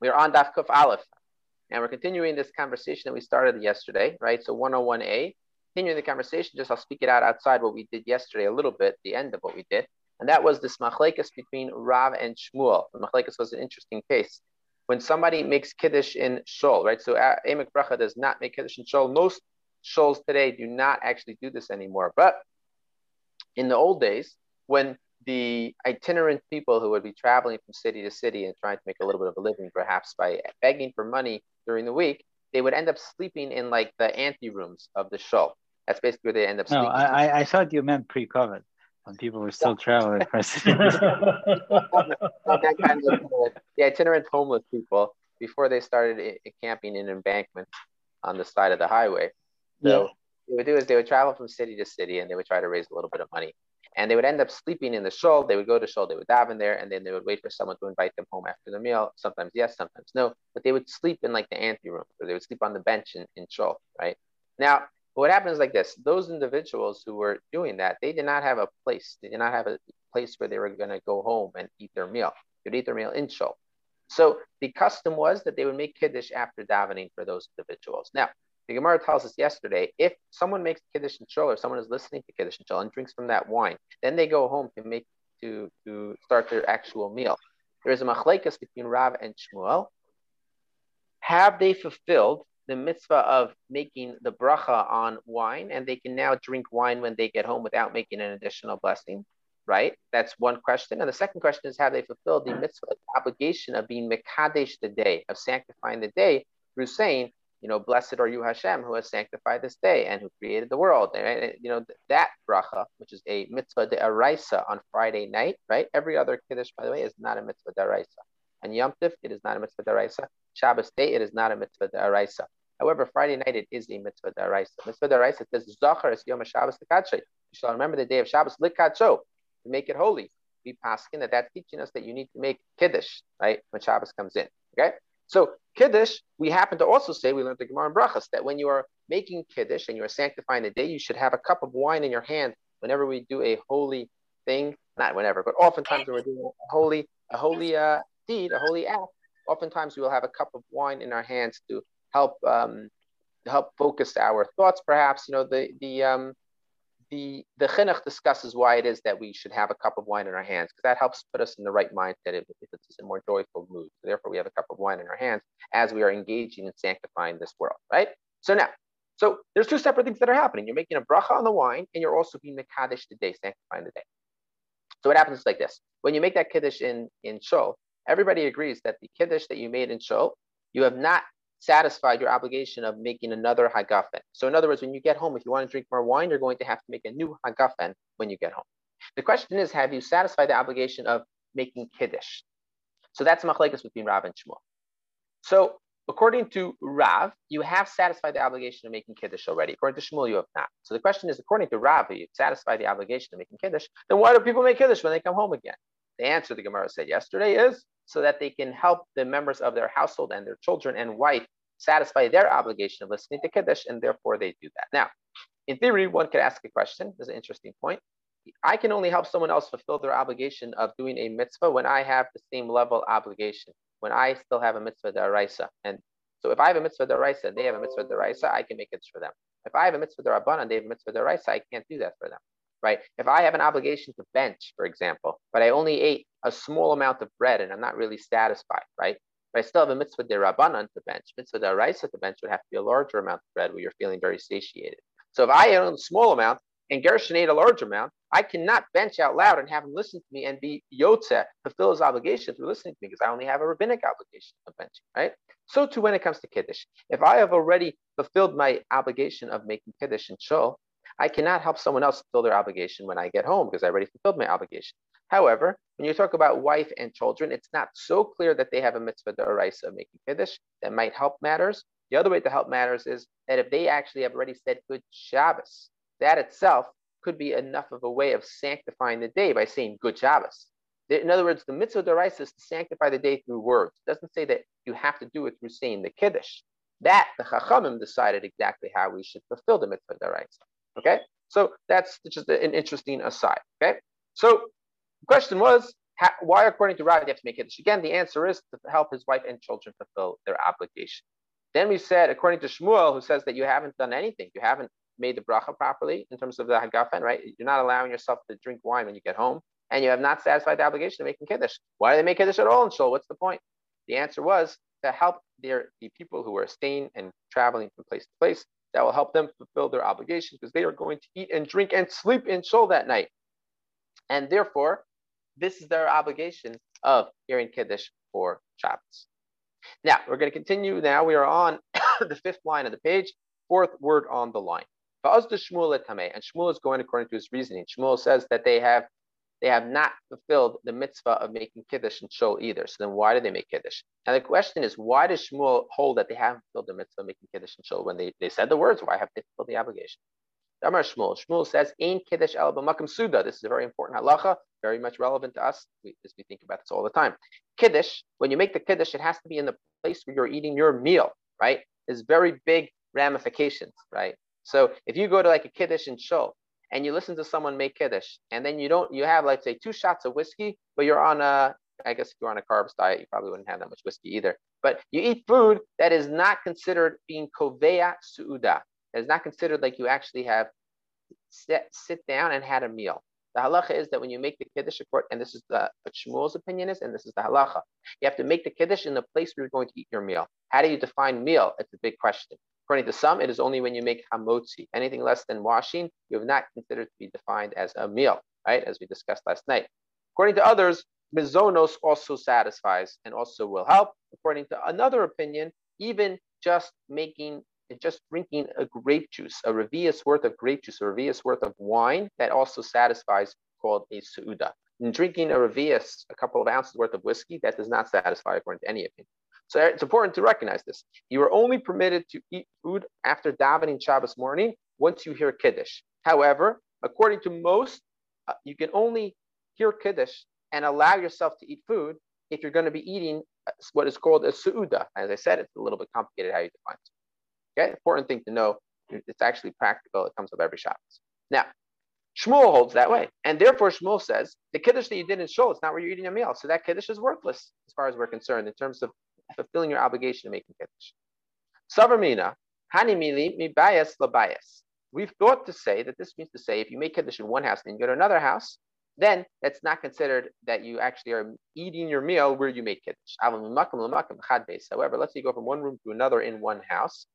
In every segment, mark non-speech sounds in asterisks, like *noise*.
We are on Daf Kuf Aleph, and we're continuing this conversation that we started yesterday, right? So 101a, continuing the conversation, just I'll speak it out outside what we did yesterday a little bit, the end of what we did. And that was this machlekes between Rav and Shmuel. The machlekes was an interesting case. When somebody makes kiddush in shul, right? So uh, Emek Bracha does not make kiddush in shul. Most shuls today do not actually do this anymore. But in the old days, when the itinerant people who would be traveling from city to city and trying to make a little bit of a living, perhaps by begging for money during the week, they would end up sleeping in like the ante rooms of the shul. That's basically where they end up no, sleeping. I, I thought you meant pre-COVID when people were still traveling. *laughs* that kind of uh, the itinerant homeless people before they started camping in embankment on the side of the highway. So yeah. what they would do is they would travel from city to city and they would try to raise a little bit of money. And they would end up sleeping in the shul. They would go to shul, they would daven there, and then they would wait for someone to invite them home after the meal. Sometimes yes, sometimes no. But they would sleep in like the ante room, or they would sleep on the bench in, in shul, right? Now, what happens like this those individuals who were doing that they did not have a place they did not have a place where they were going to go home and eat their meal they would eat their meal in shul so the custom was that they would make kiddush after davening for those individuals now the Gemara tells us yesterday if someone makes kiddush in shul or someone is listening to kiddush in shul and drinks from that wine then they go home to make to to start their actual meal there is a machlekes between Rav and Shmuel have they fulfilled the mitzvah of making the bracha on wine, and they can now drink wine when they get home without making an additional blessing, right? That's one question. And the second question is, have they fulfilled the mitzvah, the obligation of being mekadesh the day, of sanctifying the day through saying, you know, blessed are you, Hashem, who has sanctified this day and who created the world. And, you know, that bracha, which is a mitzvah de araisa on Friday night, right? Every other kiddush, by the way, is not a mitzvah de araisa. And Yom Tif, it is not a mitzvah de araisa. Shabbos day, it is not a mitzvah de araisa. However, Friday night it is a mitzvah daraisa. Mitzvah daraisa says Zachar es Yom Shabbos likadshay. You shall remember the day of Shabbos likadsho to make it holy. We paskin that that's teaching us that you need to make kiddush right when Shabbos comes in. Okay, so kiddush we happen to also say we learned the Gemara in Brachas that when you are making kiddush and you are sanctifying the day, you should have a cup of wine in your hand whenever we do a holy thing. Not whenever, but oftentimes when we're doing a holy a holy uh, deed, a holy act. Oftentimes we will have a cup of wine in our hands to help um, help focus our thoughts. Perhaps you know the the um, the the chinuch discusses why it is that we should have a cup of wine in our hands because that helps put us in the right mindset if, if it's a more joyful mood. So therefore, we have a cup of wine in our hands as we are engaging in sanctifying this world. Right. So now, so there's two separate things that are happening. You're making a bracha on the wine, and you're also being the day, sanctifying the day. So what happens is like this: when you make that kiddush in in shul, everybody agrees that the kiddush that you made in shul, you have not satisfied your obligation of making another hagafen. So in other words, when you get home, if you want to drink more wine, you're going to have to make a new hagafen when you get home. The question is, have you satisfied the obligation of making kiddush? So that's machlekes between Rav and Shmuel. So according to Rav, you have satisfied the obligation of making kiddush already. According to Shmuel, you have not. So the question is, according to Rav, you've satisfied the obligation of making kiddush. Then why do people make kiddush when they come home again? The answer the Gemara said yesterday is so that they can help the members of their household and their children and wife satisfy their obligation of listening to Kiddush, and therefore they do that. Now, in theory, one could ask a question. This is an interesting point. I can only help someone else fulfill their obligation of doing a mitzvah when I have the same level obligation, when I still have a mitzvah daraisa. And so if I have a mitzvah daraisa, and they have a mitzvah daraisa, I can make it for them. If I have a mitzvah darabanan, and they have a mitzvah daraisa, I can't do that for them right? If I have an obligation to bench, for example, but I only ate a small amount of bread and I'm not really satisfied, right? But I still have a mitzvah derabanan to bench. Mitzvah deraisa to bench would have to be a larger amount of bread where you're feeling very satiated. So if I own a small amount and Gershon ate a large amount, I cannot bench out loud and have him listen to me and be yotze, fulfill his obligation through listening to me because I only have a rabbinic obligation of benching, right? So too when it comes to Kiddush. If I have already fulfilled my obligation of making Kiddush and Shul, I cannot help someone else fulfill their obligation when I get home because I already fulfilled my obligation. However, when you talk about wife and children, it's not so clear that they have a mitzvah deraisa of making kiddush that might help matters. The other way to help matters is that if they actually have already said good Shabbos, that itself could be enough of a way of sanctifying the day by saying good Shabbos. In other words, the mitzvah deraisa is to sanctify the day through words. It doesn't say that you have to do it through saying the kiddush. That the chachamim decided exactly how we should fulfill the mitzvah deraisa. So that's just an interesting aside. Okay, so the question was, why, according to Rav, you have to make Kiddush? Again, the answer is to help his wife and children fulfill their obligation. Then we said, according to Shmuel, who says that you haven't done anything, you haven't made the bracha properly in terms of the hagafen, right? You're not allowing yourself to drink wine when you get home, and you have not satisfied the obligation of making kiddush. Why do they make kiddush at all in shul? What's the point? The answer was to help their the people who are staying and traveling from place to place. That will help them fulfill their obligations because they are going to eat and drink and sleep in shul that night, and therefore, this is their obligation of hearing kiddush for Shabbos. Now we're going to continue. Now we are on *coughs* the fifth line of the page, fourth word on the line. And Shmuel is going according to his reasoning. Shmuel says that they have they have not fulfilled the mitzvah of making kiddush and shul either. So then why do they make kiddush? Now the question is, why does Shmuel hold that they haven't fulfilled the mitzvah of making kiddush and shul when they, they said the words? Why have they fulfilled the obligation? Amar Shmuel. Shmuel says, "Ain kiddush el b'makam suda." This is a very important halacha, very much relevant to us as we think about this all the time. Kiddush, when you make the kiddush, it has to be in the place where you're eating your meal, right? There's very big ramifications, right? So if you go to like a kiddush and shul and you listen to someone make kiddush, and then you don't, you have like say two shots of whiskey, but you're on a, I guess if you're on a carbs diet, you probably wouldn't have that much whiskey either. But you eat food that is not considered being kovea suuda. It is not considered like you actually have sit, sit down and had a meal. The halacha is that when you make the kiddush, court, and this is the, what Shmuel's opinion is, and this is the halacha, you have to make the kiddush in the place where you're going to eat your meal. How do you define meal? It's a big question. According to some, it is only when you make hamotzi. Anything less than washing, you have not considered to be defined as a meal, right? As we discussed last night. According to others, mizonos also satisfies and also will help. According to another opinion, even just making just drinking a grape juice, a revius worth of grape juice, a revius worth of wine that also satisfies called a suuda. And drinking a revius, a couple of ounces worth of whiskey, that does not satisfy according to any opinion. So it's important to recognize this. You are only permitted to eat food after davening Shabbos morning once you hear Kiddush. However, according to most, uh, you can only hear Kiddush and allow yourself to eat food if you're going to be eating uh, what is called a su'uda. As I said, it's a little bit complicated how you define it. Okay, important thing to know. It's actually practical. It comes up every Shabbos. Now, Shmuel holds that way. And therefore, Shmuel says the Kiddush that you did in Shul, it's not where you're eating your meal. So that Kiddush is worthless as far as we're concerned in terms of fulfilling your obligation to making Kiddush. Savamina, Hanimili mi bias. We've thought to say that this means to say if you make Kiddush in one house and you go to another house, then that's not considered that you actually are eating your meal where you made Kiddush. However, let's say you go from one room to another in one house,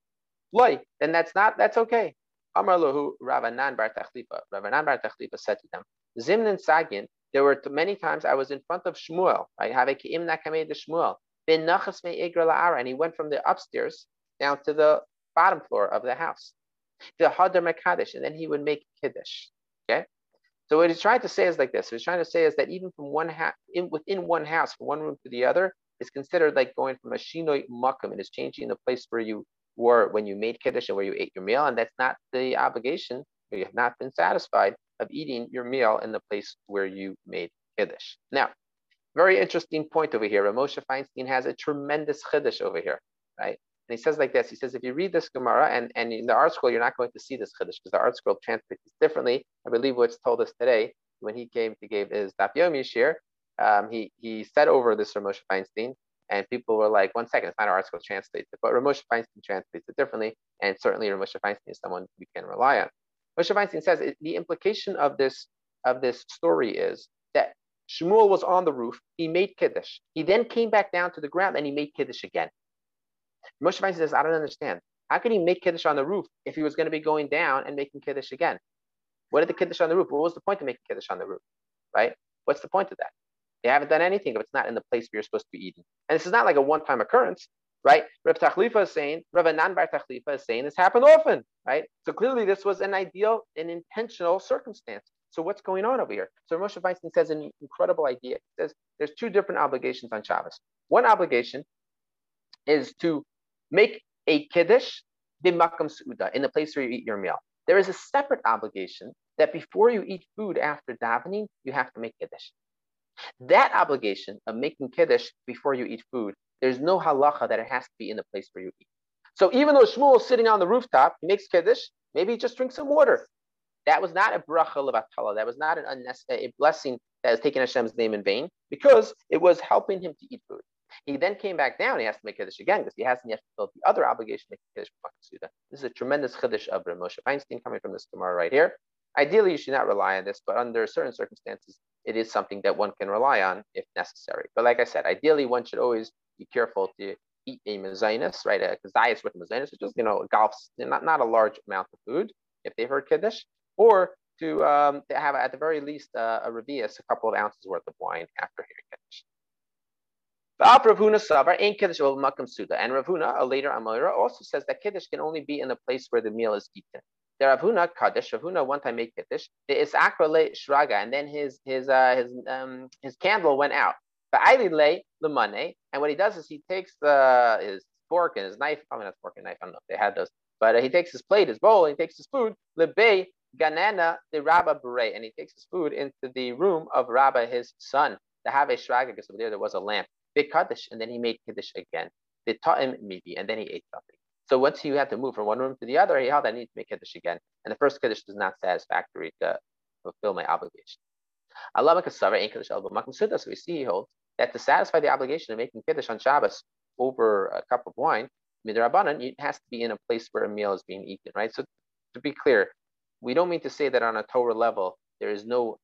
Loy, then that's not, that's okay. Amar Lahu Rav Anan Bar Tachlifa. Rav Anan Bar Tachlifa said to them, Zimnin Sagin, there were many times I was in front of Shmuel, I Have a Ki'im Nakameh de Shmuel. And he went from the upstairs down to the bottom floor of the house. The Hadar Mekadesh, and then he would make Kiddush. Okay? So what he's trying to say is like this. What he's trying to say is that even from one house, in, within one house, from one room to the other, is considered like going from a shinoi makam. It is changing the place where you were when you made kiddush and where you ate your meal, and that's not the obligation. You have not been satisfied of eating your meal in the place where you made kiddush. Now, very interesting point over here. Moshe Feinstein has a tremendous chiddush over here, right? And he says like this. He says, if you read this Gemara, and, and in the ArtScroll, you're not going to see this chiddush because the ArtScroll translates it differently. I believe what's told us today when he came to give his Daf Yomi shiur, um, he he said over this Moshe Feinstein, and people were like, one second, it's not our ArtScroll translates it, but Ramosha Feinstein translates it differently, and certainly Ramosha Feinstein is someone we can rely on. Moshe Feinstein says the implication of this of this story is that Shmuel was on the roof, he made Kiddush. He then came back down to the ground and he made Kiddush again. Moshe Feinstein says, I don't understand. How could he make Kiddush on the roof if he was going to be going down and making Kiddush again? What did the Kiddush on the roof? What was the point of making Kiddush on the roof? Right? What's the point of that? They haven't done anything if it's not in the place where you're supposed to be eating. And this is not like a one-time occurrence, right? Rav Tachlifa is saying, Rav Anan Bar Tachlifa is saying this happened often, right? So clearly this was an ideal an intentional circumstance. So what's going on over here? So Moshe Feinstein says an incredible idea. He says there's two different obligations on Shabbos. One obligation is to make a kiddush b'makam su'uda, in the place where you eat your meal. There is a separate obligation that before you eat food after davening, you have to make kiddush. That obligation of making kiddush before you eat food, there's no halacha that it has to be in the place where you eat. So even though Shmuel is sitting on the rooftop, he makes kiddush, maybe he just drinks some water. That was not a bracha levatala. That was not an unnecessary a blessing that was taking Hashem's name in vain because it was helping him to eat food. He then came back down. He has to make Kiddush again because he hasn't yet fulfilled the other obligation to make Kiddush. This is a tremendous Kiddush of Moshe Feinstein coming from this Gemara right here. Ideally, you should not rely on this, but under certain circumstances, it is something that one can rely on if necessary. But like I said, ideally, one should always be careful to eat a mezainis, right? A kazayas with mezainis, which is, you know, golf's not, not a large amount of food if they've heard Kiddush, or to, um, to have at the very least uh, a revius, a couple of ounces worth of wine after hearing Kiddush. Rav Huna Savar ain't Kiddush Makam Suda. And Rav Huna, a later Amora, also says that Kiddush can only be in the place where the meal is eaten. The Rav Huna Kaddish, Rav Huna one time made Kiddush, the Isakra le Shraga, and then his his uh, his um his candle went out. But Aili le Lemane, and what he does is he takes the his fork and his knife, probably not fork and knife, I don't know if they had those, but uh, he takes his plate, his bowl, and he takes his food, lebe ganana the Rabba bure, and he takes his food into the room of Rabba, his son, the have shraga, because over there there was a lamp. Big kaddish, and then he made kiddush again. They taught him maybe, and then he ate something. So once he had to move from one room to the other, he held I need to make kiddush again. And the first kiddush was not satisfactory to fulfill my obligation. Allah So we see he holds that to satisfy the obligation of making kiddush on Shabbos over a cup of wine, midrabanan, it has to be in a place where a meal is being eaten, right? So to be clear, we don't mean to say that on a Torah level there is no,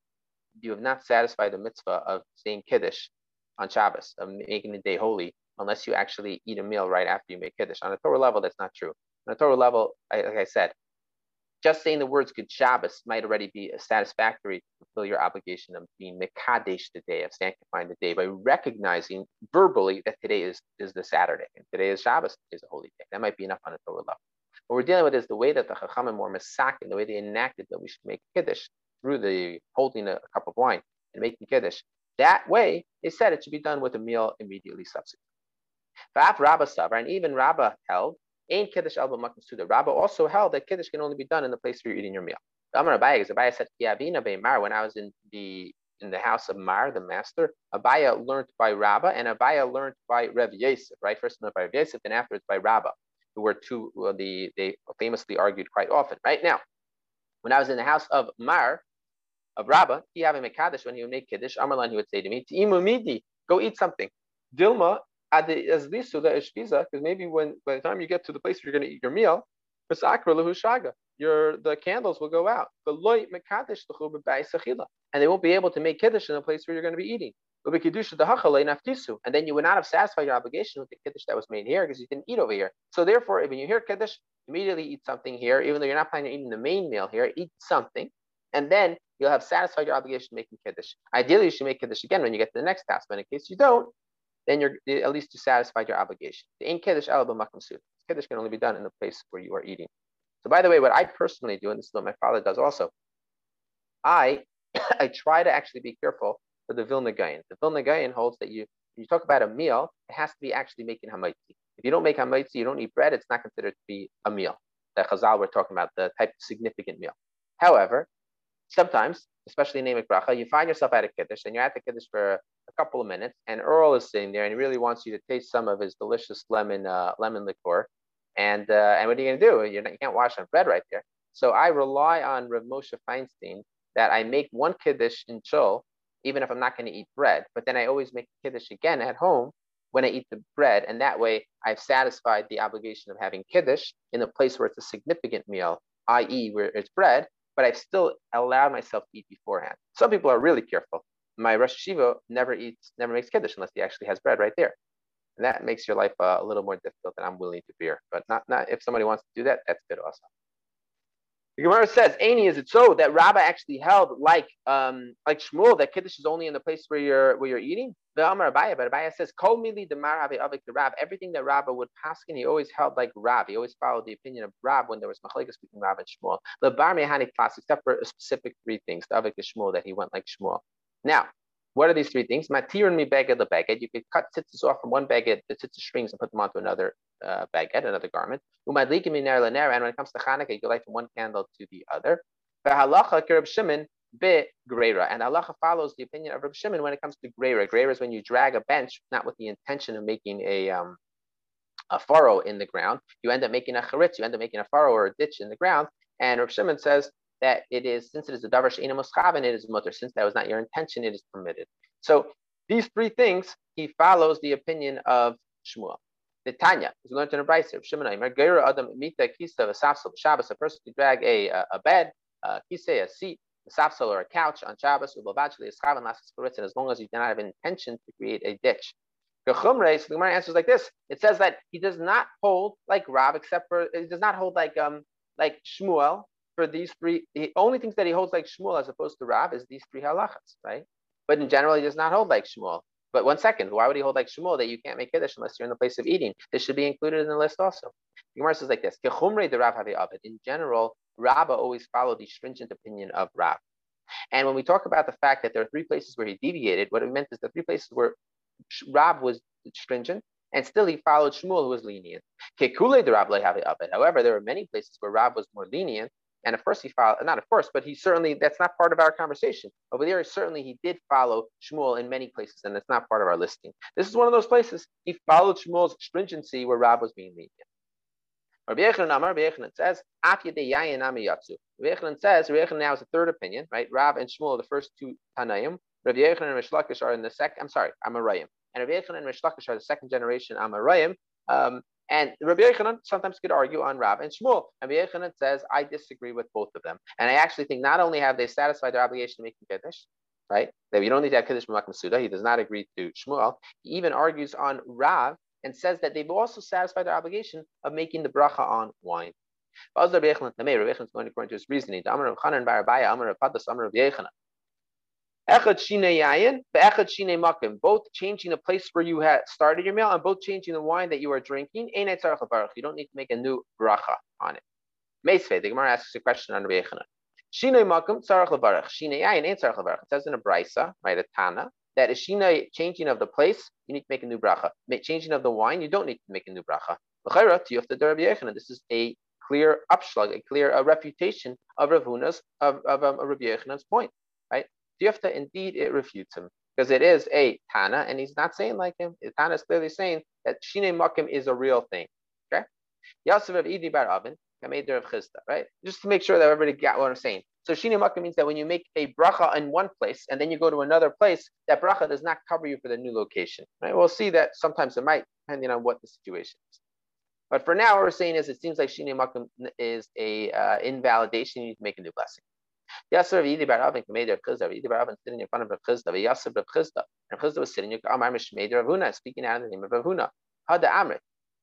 you have not satisfied the mitzvah of saying kiddush on Shabbos, of making the day holy, unless you actually eat a meal right after you make kiddush. On a Torah level, that's not true. On a Torah level, like I said, just saying the words good Shabbos might already be a satisfactory to fulfill your obligation of being Mekadesh the day, of sanctifying the day by recognizing verbally that today is, is the Saturday and today is Shabbos, is a holy day. That might be enough on a Torah level. What we're dealing with is the way that the Chachamim were masakin, the way they enacted that we should make Kiddush through the holding a, cup of wine and making Kiddush. That way, they said it should be done with a meal immediately subsequent. Vaf Rabba Savar, and even Rabba held, Ain Kiddush Elba Makim Suda. Rabba also held that Kiddush can only be done in the place where you're eating your meal. Amar Abaye, because Abaye said, Mar, when I was in the in the house of Mar, the master, Abaya learned by Rabba, and Abaya learned by Rev Yosef, right? First learned by Rev Yosef, then afterwards by Rabba, who were two, well, the, they famously argued quite often, right? Now, when I was in the house of Mar, of Rabba, he having a Kaddish, when he would make Kiddush, Amarlan, he would say to me, midi, go eat something. Dilma, as lisu the ishpiza, because maybe when by the time you get to the place where you're going to eat your meal, your the candles will go out. And they won't be able to make kiddush in the place where you're going to be eating. And then you would not have satisfied your obligation with the kiddush that was made here because you didn't eat over here. So therefore, when you hear kiddush, immediately eat something here, even though you're not planning on eating the main meal here, eat something, and then you'll have satisfied your obligation making kiddush. Ideally, you should make kiddush again when you get to the next task. But in case you don't, then you're at least you satisfied your obligation. The in kiddush alaba makam Kiddush can only be done in the place where you are eating. So by the way, what I personally do, and this is what my father does also, I *coughs* I try to actually be careful for the Vilna Gaon. The Vilna Gaon holds that you when you talk about a meal, it has to be actually making hamaitzi. If you don't make hamaitzi, you don't eat bread, it's not considered to be a meal. The Chazal we're talking about, the type of significant meal. However, sometimes, especially in Emek Bracha, you find yourself at a Kiddush and you're at the Kiddush for a couple of minutes and Earl is sitting there and he really wants you to taste some of his delicious lemon uh, lemon liqueur. And uh, and what are you going to do? You're not, you can't wash on bread right there. So I rely on Rav Moshe Feinstein that I make one Kiddush in shul, even if I'm not going to eat bread. But then I always make Kiddush again at home when I eat the bread. And that way I've satisfied the obligation of having Kiddush in a place where it's a significant meal, i.e., where it's bread, but I've still allowed myself to eat beforehand. Some people are really careful. My Rosh Yeshiva never eats, never makes Kiddush unless he actually has bread right there. And that makes your life uh, a little more difficult than I'm willing to bear. But not, not if somebody wants to do that, that's good also. The Gemara says, Aini, is it so that Rabba actually held like um like Shmuel that Kiddush is only in the place where you're where you're eating? The Amar Abaya, but Abaya says, Kol mili Marabi Avik the Rab. Everything that Rabba would paskin, he always held like Rab. He always followed the opinion of Rab when there was Machalikas between Rab and Shmuel. The Bar Mehani class, except for specific three things, the Avik Shmuel, that he went like Shmuel. Now, what are these three things? Matir and beged the beged. You could cut tzitzis off from one beged, the tzitzis strings, and put them onto another uh, beged, another garment. Umadlikim min ner and when it comes to Chanukah, you light from one candle to the other. V'halacha kirab shimon be. And halacha follows the opinion of Reb Shimon when it comes to greira. Greira is when you drag a bench, not with the intention of making a um, a furrow in the ground. You end up making a charitz. You end up making a furrow or a ditch in the ground. And Reb Shimon says that it is, since it is a davar she'ena and it is mutter. Since that was not your intention, it is permitted. So these three things, he follows the opinion of Shmuel. The Tanya is learned in a brayser. Shimon Aimer, Geira Adam Mita Kisa Vasafsal Shabbos. A person could drag a, a, a bed, a kise, a seat, a safsal or a couch on Shabbos, ubavachli a lasses and as long as you do not have intention to create a ditch. The Chumre, so the Gemara answers like this. It says that he does not hold like Rav, except for he does not hold like um like Shmuel for these three. The only things that he holds like Shmuel as opposed to Rav is these three halachas, right? But in general, he does not hold like Shmuel. But one second, why would he hold like Shmuel that you can't make Kiddush unless you're in the place of eating? This should be included in the list also. The Gemara says like this: In general, Rabba always followed the stringent opinion of Rab. And when we talk about the fact that there are three places where he deviated, what it meant is the three places where Rab was stringent, and still he followed Shmuel, who was lenient. However, there were many places where Rab was more lenient, and of course he followed, not of course, but he certainly, that's not part of our conversation. Over there, certainly he did follow Shmuel in many places, and it's not part of our listing. This is one of those places he followed Shmuel's stringency where Rab was being lenient. Rabbi Yechanan Amar, says, Af Yedei Yayin Yatsu. Rabbi says, Rabbi now is the third opinion, right? Rab and Shmuel are the first two Tanaim. Rabbi Yechanan and Rish Lakish are in the second, I'm sorry, Amarayim. And Rabbi Yechanan and Rish Lakish are the second generation Amarayim. Um, and Rabbi Yechanan sometimes could argue on Rab and Shmuel. Rabbi Yechanan says, I disagree with both of them. And I actually think not only have they satisfied their obligation to make Kiddush, right? That you don't need to have Kiddush Makom Suda. He does not agree to Shmuel. He even argues on Rav and says that they've also satisfied their obligation of making the bracha on wine. Both changing the place where you had started your meal and both changing the wine that you are drinking. You don't need to make a new bracha on it. The Gemara asks a question on Rabbi Yechana. Shinei makom tzarach levarach. Shinei yayin ain't tzarach levarach. It says in a brisa, right, a Tana, that is shina changing of the place, you need to make a new bracha. Changing of the wine, you don't need to make a new bracha. This is a clear upshlag, a clear a refutation of Rav Huna's of, of um, Rabbi Yechanan's point, right? Diyafta indeed it refutes him because it is a Tana, and he's not saying like him. Tana is clearly saying that Shine Makim is a real thing. Okay? Yasif of Idi Bar Avin, Kameder of Chisda, right? Just to make sure that everybody got what I'm saying. So Shine Makim means that when you make a bracha in one place and then you go to another place, that bracha does not cover you for the new location. Right? We'll see that sometimes it might, depending on what the situation is. But for now, what we're saying is it seems like Shine Makim is a uh, invalidation. You need to make a new blessing. Yasser Yidi Bar Avin made of Chisda. Yidi Bar Avin sitting in front of Rav Chisda. Yasser Rav Chisda. And Chisda was sitting. Amar Mishmei Rav Huna, speaking out in the name of Rav Huna. Hada Amrit.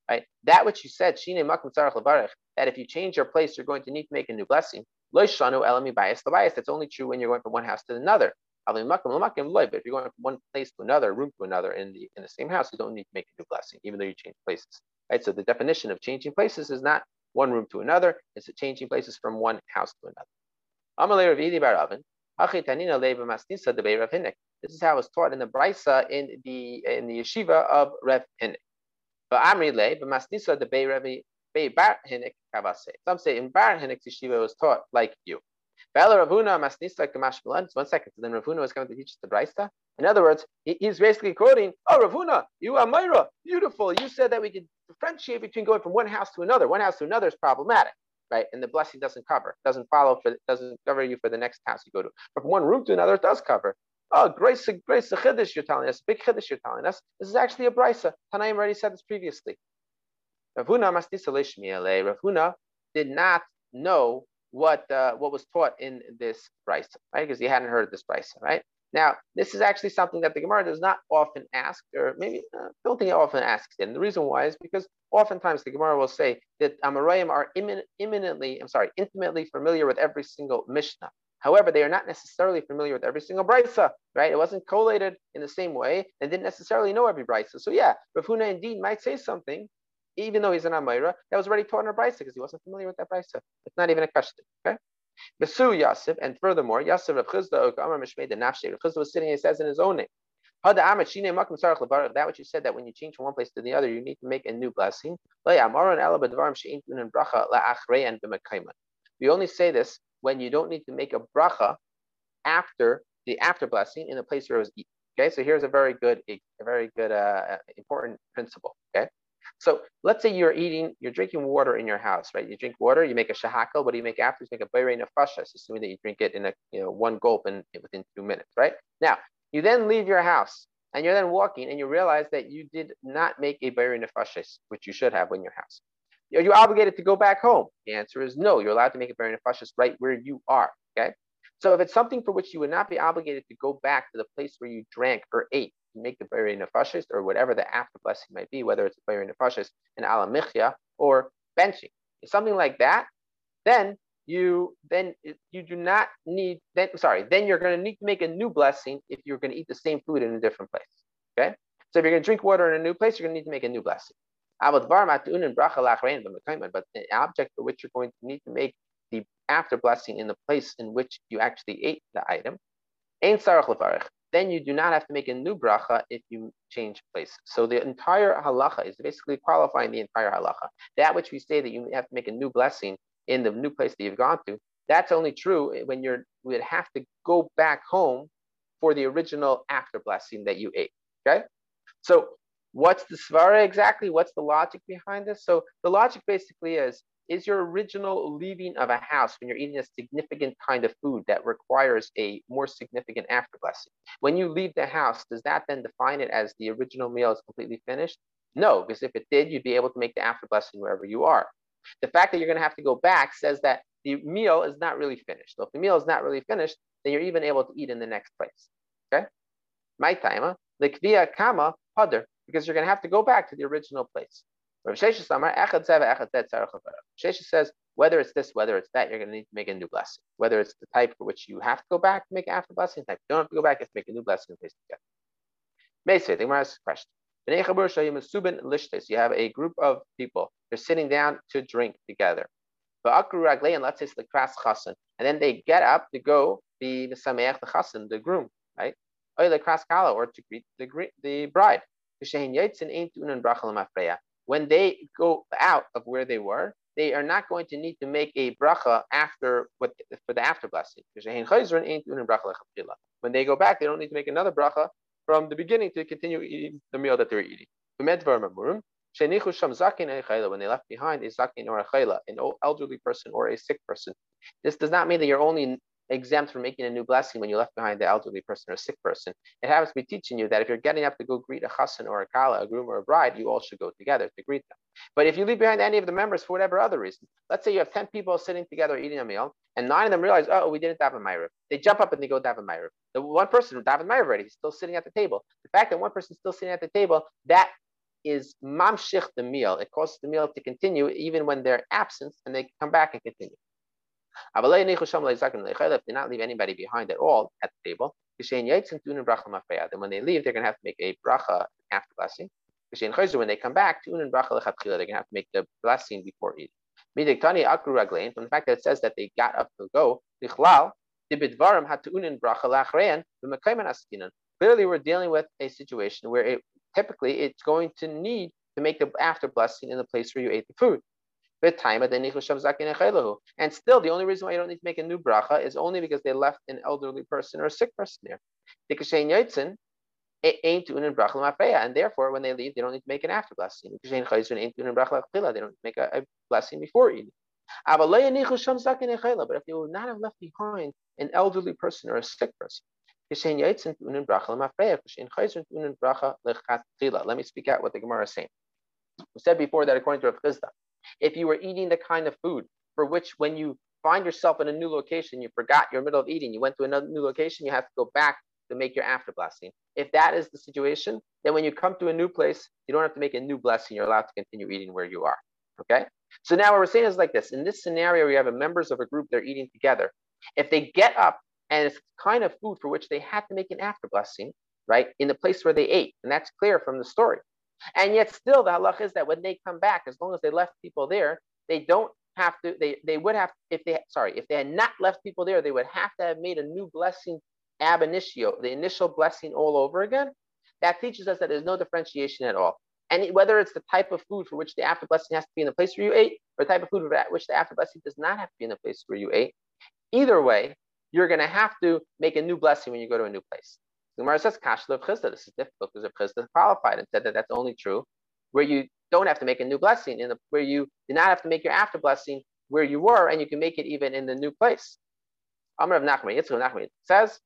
Right? That which you said, Shine Makim Tzarech Levarech, that if you change your place, you're going to need to make a new blessing. Lo Shanu Elami Bias Bias. That's only true when you're going from one house to another. But if you're going from one place to another, room to another in the in the same house, you don't need to make a new blessing, even though you change places. Right? So the definition of changing places is not one room to another, it's changing places from one house to another. This is how it was taught in the Brisa in the in the yeshiva of Rev Hinnik. But Amri Le, but Masnisa the Bay Revi Bay Bar Hinnik Kavase. Some say in Bar Hinnik's yeshiva was taught like you. Bala Rav Huna Masnisa Kamash Milan. One second. So then Rav Huna was coming to teach the Brisa. In other words, he's basically quoting, Oh Rav Huna, you are Myra, beautiful. You said that we could differentiate between going from one house to another. One house to another is problematic right? And the blessing doesn't cover, doesn't follow for, doesn't cover you for the next house you go to. But from one room to another, it does cover. Oh, grace, the chiddush you're telling us, big chiddush you're telling us. This is actually a brisa. Tanaim already said this previously. Rav Huna Ravuna did not know what uh, what was taught in this brisa, right? Because he hadn't heard this brisa, right? Now, this is actually something that the Gemara does not often ask, or maybe uh, don't think it often asks. And the reason why is because oftentimes the Gemara will say that Amarayim are immin- imminently, I'm sorry, intimately familiar with every single Mishnah. However, they are not necessarily familiar with every single brisa, right? It wasn't collated in the same way. They didn't necessarily know every brisa. So yeah, Rav Huna indeed might say something, even though he's an Amayra, that was already taught in a brisa because he wasn't familiar with that brisa. It's not even a question, okay? Besu Yasif, and furthermore, Yasif Rav Chisda Amar Mishmei the Nafshe. Chisda was sitting, he says in his own name. That which you said that when you change from one place to the other, you need to make a new blessing. We only say this when you don't need to make a bracha after the after blessing in the place where it was eaten. Okay, so here's a very good, a very good, uh, important principle. Okay, so let's say you're eating, you're drinking water in your house, right? You drink water, you make a shahakal. What do you make after? You make a bayre nefashas, assuming that you drink it in a you know one gulp and within two minutes, right? Now you then leave your house and you're then walking and you realize that you did not make a bayre nefashas, which you should have in your house. Are you obligated to go back home? The answer is no. You're allowed to make a bayre nefashas right where you are. Okay. So if it's something for which you would not be obligated to go back to the place where you drank or ate, make the bayre nefashis or whatever the after blessing might be, whether it's bayre nefashis and alamichya or benching, something like that, then you then you do not need then sorry then you're going to need to make a new blessing if you're going to eat the same food in a different place. Okay, so if you're going to drink water in a new place, you're going to need to make a new blessing. But the object for which you're going to need to make the after blessing in the place in which you actually ate the item, then you do not have to make a new bracha if you change place. So the entire halacha is basically qualifying the entire halacha. That which we say that you have to make a new blessing in the new place that you've gone to, that's only true when you're would have to go back home for the original after blessing that you ate. Okay, so what's the svara exactly? What's the logic behind this? So the logic basically is is your original leaving of a house when you're eating a significant kind of food that requires a more significant after blessing. When you leave the house, does that then define it as the original meal is completely finished? No, because if it did, you'd be able to make the after blessing wherever you are. The fact that you're going to have to go back says that the meal is not really finished. So if the meal is not really finished, then you're even able to eat in the next place. Okay? My timer, likvia kama pader, because you're going to have to go back to the original place. Shesha says, whether it's this, whether it's that, you're going to need to make a new blessing. Whether it's the type for which you have to go back to make after blessing, type you don't have to go back, you have to make a new blessing and place together. Meisvei, the Gemara asks a question. You have a group of people, they're sitting down to drink together. And let's say the chasen, and then they get up to go be the sameach the chasen, the groom, right? Or the kras or to greet the the bride when they go out of where they were, they are not going to need to make a bracha after what for the after blessing. When they go back, they don't need to make another bracha from the beginning to continue eating the meal that they're eating. When they left behind a zakin or a chayla, an elderly person or a sick person, this does not mean that you're only exempt from making a new blessing when you left behind the elderly person or sick person. It happens to be teaching you that if you're getting up to go greet a chassan or a kala, a groom or a bride, you all should go together to greet them. But if you leave behind any of the members for whatever other reason, let's say you have 10 people sitting together eating a meal, and nine of them realize, oh, we didn't have a Ma'ariv. They jump up and they go daven Ma'ariv. The one person, daven Ma'ariv already, he's still sitting at the table. The fact that one person is still sitting at the table, that is mamshich the meal. It causes the meal to continue even when they're absent and they come back and continue. If they not leave anybody behind at all at the table, then when they leave, they're going to have to make a bracha after blessing. When they come back, they're going to have to make the blessing before eating. From the fact that it says that they got up to go, clearly we're dealing with a situation where it, typically it's going to need to make the after blessing in the place where you ate the food. And still, the only reason why you don't need to make a new bracha is only because they left an elderly person or a sick person there. And therefore, when they leave, they don't need to make an after blessing. They don't make a, a blessing before eating. But if they would not have left behind an elderly person or a sick person, let me speak out what the Gemara is saying. We said before that according to Rav Chisda, if you were eating the kind of food for which when you find yourself in a new location, you forgot you're middle of eating, you went to another new location, you have to go back to make your after blessing. If that is the situation, then when you come to a new place, you don't have to make a new blessing. You're allowed to continue eating where you are. Okay. So now what we're saying is like this. In this scenario, we have a members of a group, they're eating together. If they get up and it's kind of food for which they had to make an after blessing, right, in the place where they ate, and that's clear from the story. And yet still the halach is that when they come back, as long as they left people there, they don't have to, they, they would have, if they, sorry, if they had not left people there, they would have to have made a new blessing ab initio, the initial blessing all over again. That teaches us that there's no differentiation at all. And whether it's the type of food for which the after blessing has to be in the place where you ate, or the type of food for which the after blessing does not have to be in the place where you ate, either way, you're going to have to make a new blessing when you go to a new place. The Gemara says, Kashla of Chisda. This is difficult because of Chisda qualified and said that that's only true where you don't have to make a new blessing in the where you do not have to make your after blessing where you were, and you can make it even in the new place. Amr of Nachman, Yitzchak Nachman says,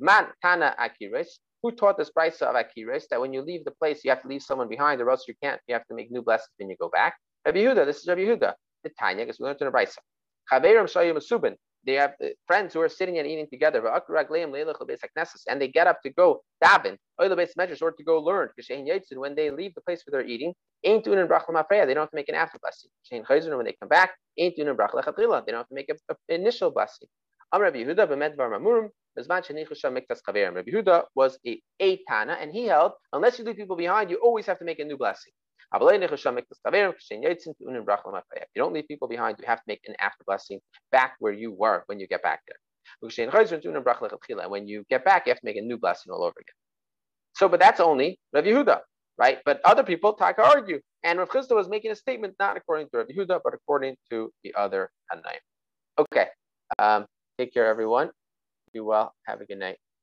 Man Tana Akiris, who taught this brisa of Akiris that when you leave the place, you have to leave someone behind, or else you can't, you have to make new blessings when you go back. Rabbi Yehuda, this is Rabbi Yehuda, the Tanya, because we learned in the brisa. Chaverim Shayim Asubin, they have uh, friends who are sitting and eating together, and they get up to go daven, measures, or to go learn. When they leave the place where they're eating. They don't have to make an after blessing. When they come back, They don't have to make an initial blessing. Rabbi Yehuda was a, a Tana, and he held, unless you leave people behind, you always have to make a new blessing. You don't leave people behind, you have to make an after blessing back where you were when you get back there. And when you get back, you have to make a new blessing all over again. So, but that's only Rav Yehuda, right? But other people taka argue, and Rav Chisda was making a statement not according to Rav Yehuda, but according to the other Tanaim. Okay, um, take care, everyone. Be well. Have a good night.